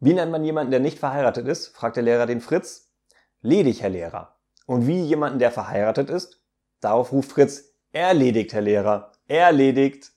Wie nennt man jemanden, der nicht verheiratet ist? fragt der Lehrer den Fritz. Ledig, Herr Lehrer. Und wie jemanden, der verheiratet ist? Darauf ruft Fritz, erledigt, Herr Lehrer, erledigt.